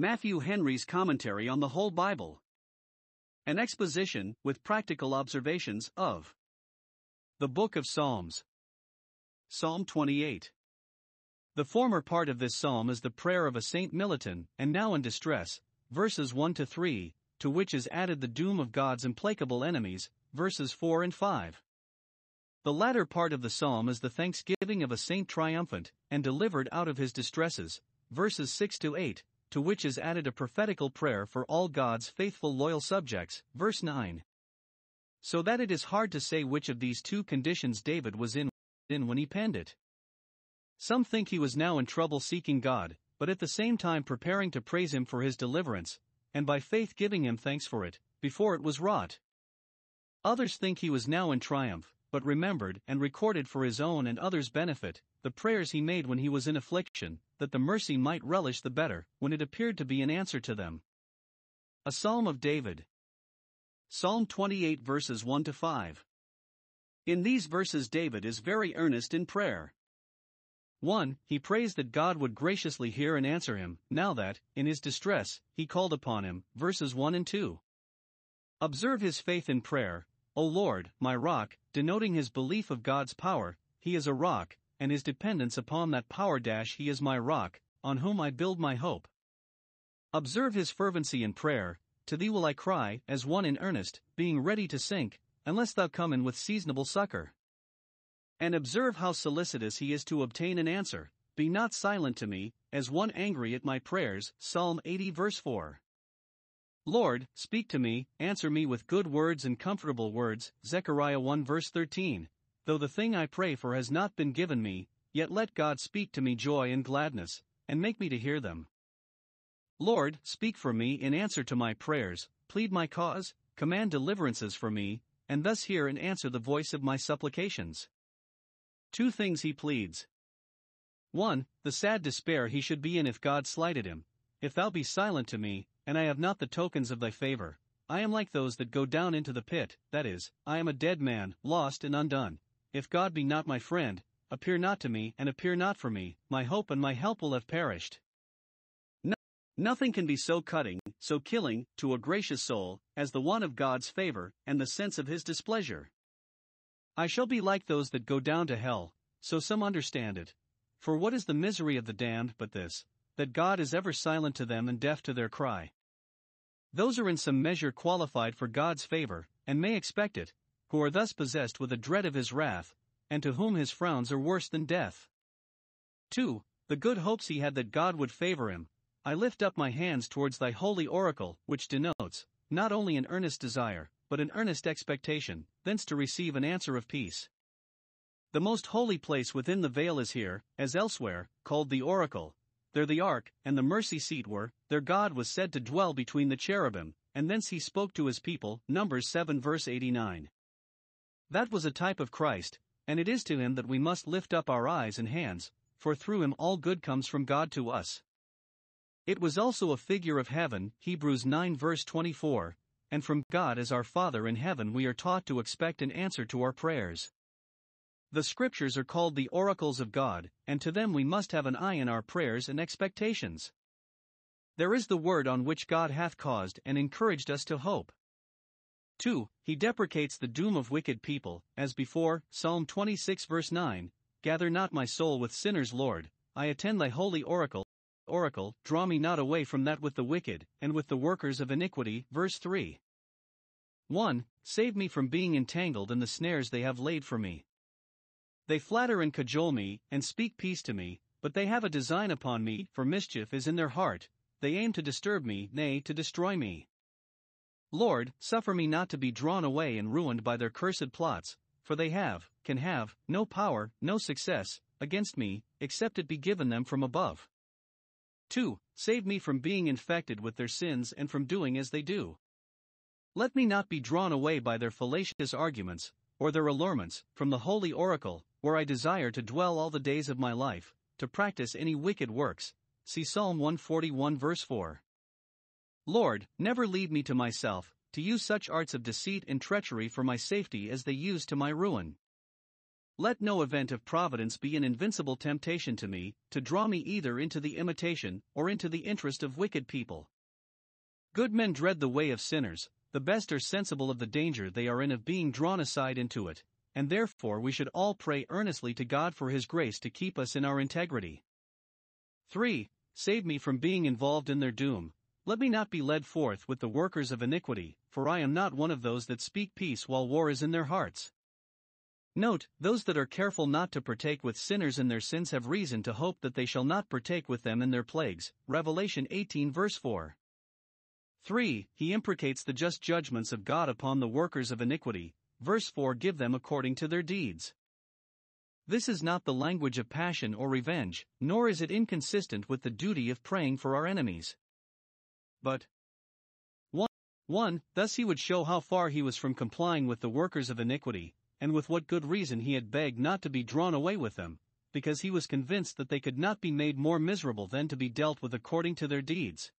Matthew Henry's Commentary on the Whole Bible. An exposition, with practical observations, of the Book of Psalms. Psalm 28. The former part of this psalm is the prayer of a Saint militant, and now in distress, verses 1 to 3, to which is added the doom of God's implacable enemies, verses 4 and 5. The latter part of the psalm is the thanksgiving of a saint triumphant and delivered out of his distresses, verses 6 to 8, to which is added a prophetical prayer for all God's faithful loyal subjects, verse 9. So that it is hard to say which of these two conditions David was in, in when he penned it. Some think he was now in trouble seeking God, but at the same time preparing to praise him for his deliverance, and by faith giving him thanks for it, before it was wrought. Others think he was now in triumph, but remembered and recorded for his own and others' benefit the prayers he made when he was in affliction, that the mercy might relish the better when it appeared to be an answer to them. A Psalm of David. Psalm 28 verses 1 to 5. In these verses, David is very earnest in prayer. 1. He prays that God would graciously hear and answer him, now that, in his distress, he called upon him, verses 1 and 2. Observe his faith in prayer, O Lord, my rock, denoting his belief of God's power, he is a rock, and his dependence upon that power. Dash, he is my rock, on whom I build my hope. Observe his fervency in prayer, to thee will I cry, as one in earnest, being ready to sink, unless thou come in with seasonable succor. And observe how solicitous he is to obtain an answer, be not silent to me, as one angry at my prayers. Psalm 80 verse 4. Lord, speak to me, answer me with good words and comfortable words. Zechariah 1 verse 13. Though the thing I pray for has not been given me, yet let God speak to me joy and gladness, and make me to hear them. Lord, speak for me in answer to my prayers, plead my cause, command deliverances for me, and thus hear and answer the voice of my supplications. Two things he pleads. 1. The sad despair he should be in if God slighted him. If thou be silent to me, and I have not the tokens of thy favor, I am like those that go down into the pit, that is, I am a dead man, lost and undone. If God be not my friend, appear not to me and appear not for me, my hope and my help will have perished. No, nothing can be so cutting, so killing, to a gracious soul, as the want of God's favor and the sense of his displeasure. I shall be like those that go down to hell, so some understand it. For what is the misery of the damned but this, that God is ever silent to them and deaf to their cry? Those are in some measure qualified for God's favor, and may expect it, who are thus possessed with a dread of his wrath, and to whom his frowns are worse than death. 2. The good hopes he had that God would favor him. I lift up my hands towards thy holy oracle, which denotes, not only an earnest desire, but an earnest expectation, thence to receive an answer of peace. The most holy place within the veil is here, as elsewhere, called the oracle. There the ark and the mercy seat were, there God was said to dwell between the cherubim, and thence he spoke to his people. Numbers 7 verse 89. That was a type of Christ, and it is to him that we must lift up our eyes and hands, for through him all good comes from God to us. It was also a figure of heaven, Hebrews 9 verse 24, and from God as our Father in heaven we are taught to expect an answer to our prayers. The Scriptures are called the oracles of God, and to them we must have an eye in our prayers and expectations. There is the word on which God hath caused and encouraged us to hope. 2. He deprecates the doom of wicked people, as before, Psalm 26 verse 9 Gather not my soul with sinners, Lord, I attend thy holy oracle. Oracle, draw me not away from that with the wicked, and with the workers of iniquity. Verse 3. 1. Save me from being entangled in the snares they have laid for me. They flatter and cajole me, and speak peace to me, but they have a design upon me, for mischief is in their heart, they aim to disturb me, nay, to destroy me. Lord, suffer me not to be drawn away and ruined by their cursed plots, for they have, can have, no power, no success, against me, except it be given them from above. 2. Save me from being infected with their sins and from doing as they do. Let me not be drawn away by their fallacious arguments, or their allurements, from the holy oracle, where I desire to dwell all the days of my life, to practice any wicked works. See Psalm 141 verse 4. Lord, never leave me to myself, to use such arts of deceit and treachery for my safety as they use to my ruin. Let no event of providence be an invincible temptation to me, to draw me either into the imitation or into the interest of wicked people. Good men dread the way of sinners, the best are sensible of the danger they are in of being drawn aside into it, and therefore we should all pray earnestly to God for His grace to keep us in our integrity. 3. Save me from being involved in their doom. Let me not be led forth with the workers of iniquity, for I am not one of those that speak peace while war is in their hearts. Note, those that are careful not to partake with sinners in their sins have reason to hope that they shall not partake with them in their plagues. Revelation 18 verse 4. 3. He imprecates the just judgments of God upon the workers of iniquity. Verse 4 Give them according to their deeds. This is not the language of passion or revenge, nor is it inconsistent with the duty of praying for our enemies. But 1. 1. Thus he would show how far he was from complying with the workers of iniquity, and with what good reason he had begged not to be drawn away with them, because he was convinced that they could not be made more miserable than to be dealt with according to their deeds.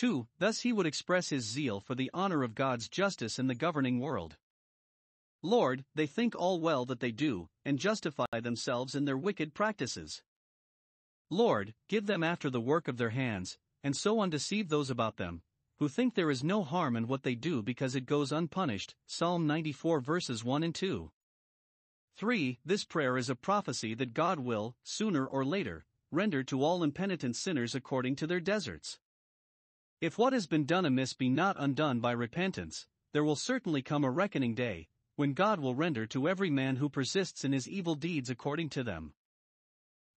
2. Thus he would express his zeal for the honor of God's justice in the governing world. Lord, they think all well that they do, and justify themselves in their wicked practices. Lord, give them after the work of their hands, and so undeceive those about them, who think there is no harm in what they do because it goes unpunished. Psalm 94 verses 1 and 2. 3. This prayer is a prophecy that God will, sooner or later, render to all impenitent sinners according to their deserts. If what has been done amiss be not undone by repentance, there will certainly come a reckoning day, when God will render to every man who persists in his evil deeds according to them.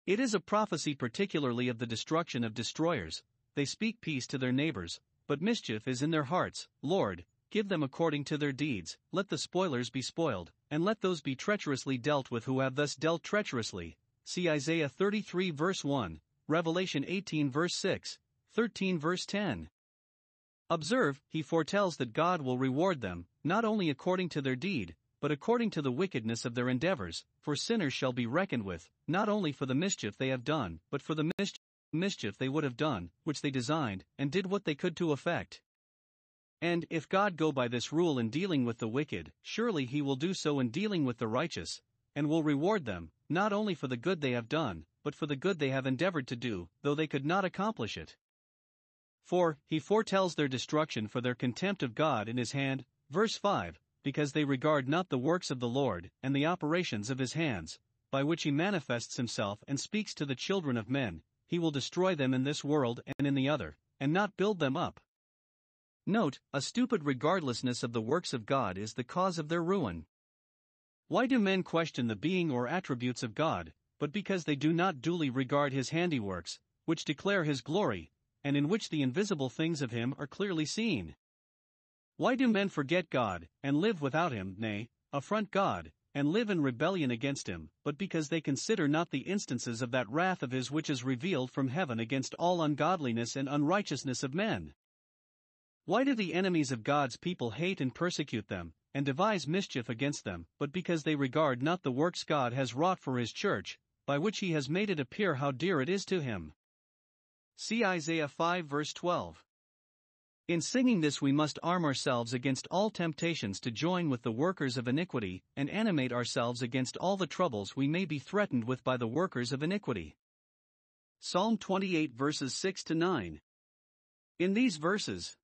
It is a prophecy particularly of the destruction of destroyers, they speak peace to their neighbors, but mischief is in their hearts. Lord, give them according to their deeds, let the spoilers be spoiled, and let those be treacherously dealt with who have thus dealt treacherously. See Isaiah 33 verse 1, Revelation 18 verse 6, 13 verse 10. Observe, he foretells that God will reward them, not only according to their deed, but according to the wickedness of their endeavors, for sinners shall be reckoned with, not only for the mischief they have done, but for the mischief mischief they would have done, which they designed, and did what they could to effect. And if God go by this rule in dealing with the wicked, surely he will do so in dealing with the righteous, and will reward them, not only for the good they have done, but for the good they have endeavored to do, though they could not accomplish it. For, he foretells their destruction for their contempt of God in his hand, verse 5, because they regard not the works of the Lord, and the operations of his hands, by which he manifests himself and speaks to the children of men, he will destroy them in this world and in the other, and not build them up. Note, a stupid regardlessness of the works of God is the cause of their ruin. Why do men question the being or attributes of God, but because they do not duly regard his handiworks, which declare his glory, and in which the invisible things of him are clearly seen? Why do men forget God, and live without him, nay, affront God, and live in rebellion against him, but because they consider not the instances of that wrath of his which is revealed from heaven against all ungodliness and unrighteousness of men. Why do the enemies of God's people hate and persecute them, and devise mischief against them, but because they regard not the works God has wrought for his church, by which he has made it appear how dear it is to him? See Isaiah 5 verse 12. In singing this, we must arm ourselves against all temptations to join with the workers of iniquity, and animate ourselves against all the troubles we may be threatened with by the workers of iniquity. Psalm 28 verses 6 to 9. In these verses,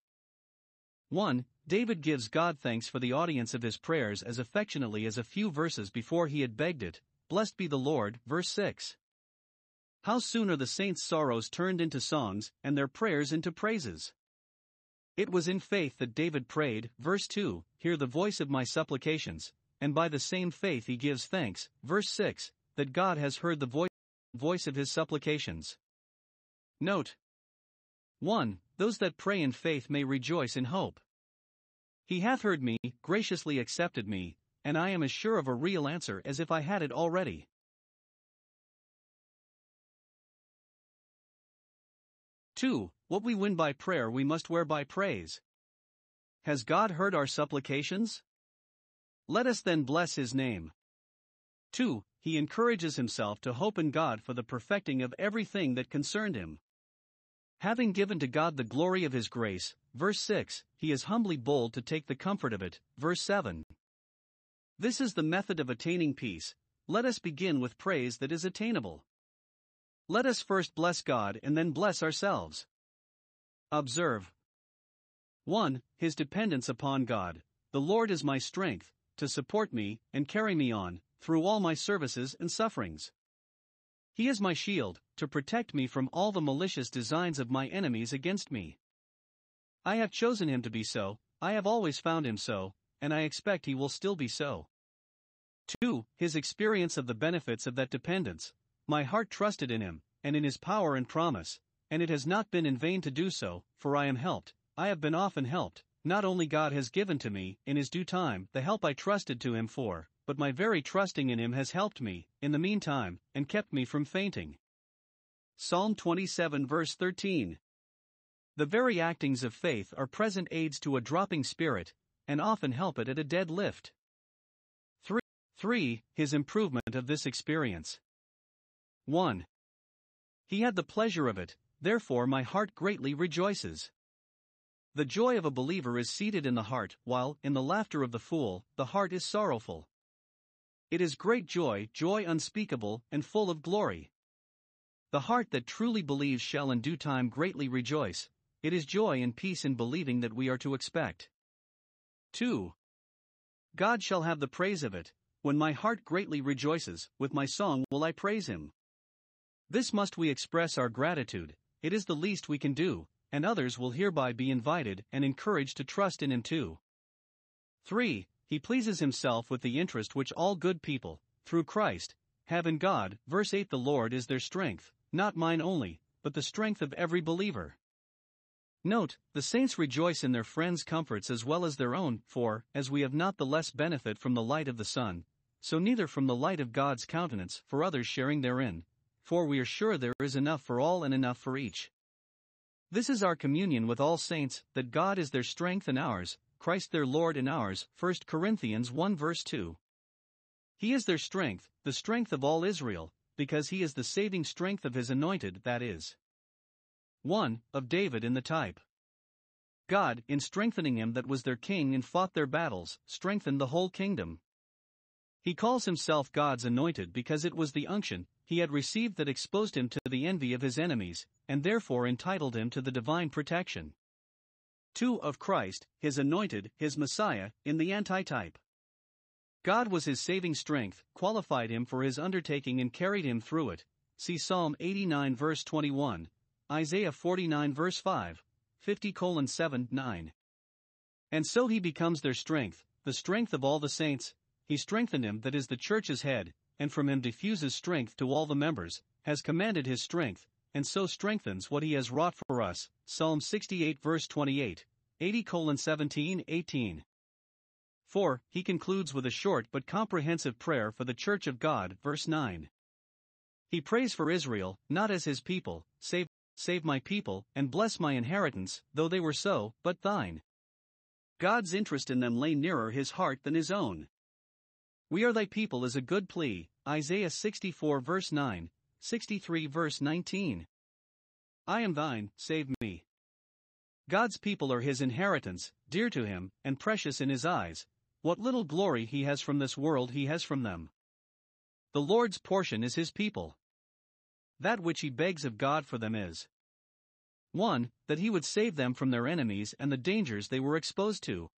1. David gives God thanks for the audience of his prayers as affectionately as a few verses before he had begged it. Blessed be the Lord, verse 6. How soon are the saints' sorrows turned into songs, and their prayers into praises? It was in faith that David prayed, verse 2, Hear the voice of my supplications, and by the same faith he gives thanks, verse 6, that God has heard the voice, voice of his supplications. Note 1. Those that pray in faith may rejoice in hope. He hath heard me, graciously accepted me, and I am as sure of a real answer as if I had it already. 2. What we win by prayer we must wear by praise. Has God heard our supplications? Let us then bless his name. 2. He encourages himself to hope in God for the perfecting of everything that concerned him. Having given to God the glory of his grace, verse 6, he is humbly bold to take the comfort of it, verse 7. This is the method of attaining peace, let us begin with praise that is attainable. Let us first bless God and then bless ourselves. Observe 1. His dependence upon God. The Lord is my strength, to support me and carry me on, through all my services and sufferings. He is my shield, to protect me from all the malicious designs of my enemies against me. I have chosen him to be so, I have always found him so, and I expect he will still be so. 2. His experience of the benefits of that dependence. My heart trusted in him, and in his power and promise, and it has not been in vain to do so, for I am helped, I have been often helped, not only God has given to me, in his due time, the help I trusted to him for, but my very trusting in him has helped me, in the meantime, and kept me from fainting. Psalm 27 verse 13. The very actings of faith are present aids to a dropping spirit, and often help it at a dead lift. 3. 3. His improvement of this experience. 1. He had the pleasure of it, therefore my heart greatly rejoices. The joy of a believer is seated in the heart, while, in the laughter of the fool, the heart is sorrowful. It is great joy, joy unspeakable, and full of glory. The heart that truly believes shall in due time greatly rejoice, it is joy and peace in believing that we are to expect. 2. God shall have the praise of it, when my heart greatly rejoices, with my song will I praise him. This must we express our gratitude, it is the least we can do, and others will hereby be invited and encouraged to trust in him too. 3. He pleases himself with the interest which all good people, through Christ, have in God. Verse 8 The Lord is their strength, not mine only, but the strength of every believer. Note, the saints rejoice in their friends' comforts as well as their own, for, as we have not the less benefit from the light of the sun, so neither from the light of God's countenance for others sharing therein, for we are sure there is enough for all and enough for each. This is our communion with all saints, that God is their strength and ours, Christ their Lord and ours. 1 Corinthians 1 verse 2. He is their strength, the strength of all Israel, because he is the saving strength of his anointed, that is. 1. Of David in the type. God, in strengthening him that was their king and fought their battles, strengthened the whole kingdom. He calls himself God's anointed because it was the unction he had received that exposed him to the envy of his enemies, and therefore entitled him to the divine protection. 2. Of Christ, his anointed, his Messiah, in the antitype. God was his saving strength, qualified him for his undertaking, and carried him through it. See Psalm 89, verse 21, Isaiah 49 verse 5, 50 colon 7 9. And so he becomes their strength, the strength of all the saints, he strengthened him that is the church's head, and from him diffuses strength to all the members, has commanded his strength, and so strengthens what he has wrought for us. Psalm 68 verse 28, 80 colon 17 18. 4. He concludes with a short but comprehensive prayer for the Church of God, verse 9. He prays for Israel, not as his people, save save my people, and bless my inheritance, though they were so, but thine. God's interest in them lay nearer his heart than his own. We are thy people is a good plea, Isaiah 64 verse 9, 63 verse 19. I am thine, save me. God's people are his inheritance, dear to him, and precious in his eyes. What little glory he has from this world he has from them. The Lord's portion is his people. That which he begs of God for them is 1. That he would save them from their enemies and the dangers they were exposed to.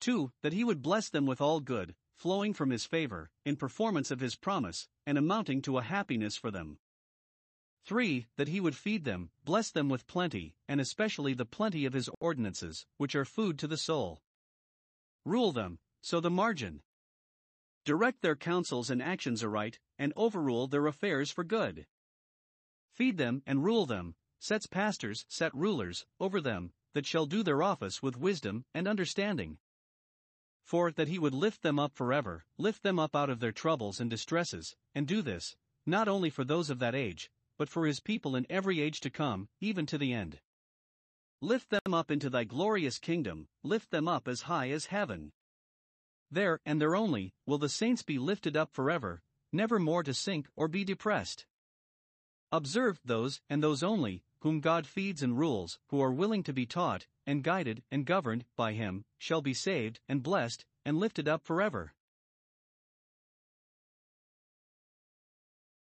2. That he would bless them with all good, flowing from his favor, in performance of his promise, and amounting to a happiness for them. 3. That he would feed them, bless them with plenty, and especially the plenty of his ordinances, which are food to the soul. Rule them, so the margin. Direct their counsels and actions aright, and overrule their affairs for good feed them and rule them, sets pastors, set rulers, over them, that shall do their office with wisdom and understanding. For that he would lift them up forever, lift them up out of their troubles and distresses, and do this, not only for those of that age, but for his people in every age to come, even to the end. Lift them up into thy glorious kingdom, lift them up as high as heaven. There, and there only, will the saints be lifted up forever, never more to sink or be depressed. Observe those, and those only, whom God feeds and rules, who are willing to be taught, and guided, and governed, by Him, shall be saved, and blessed, and lifted up forever.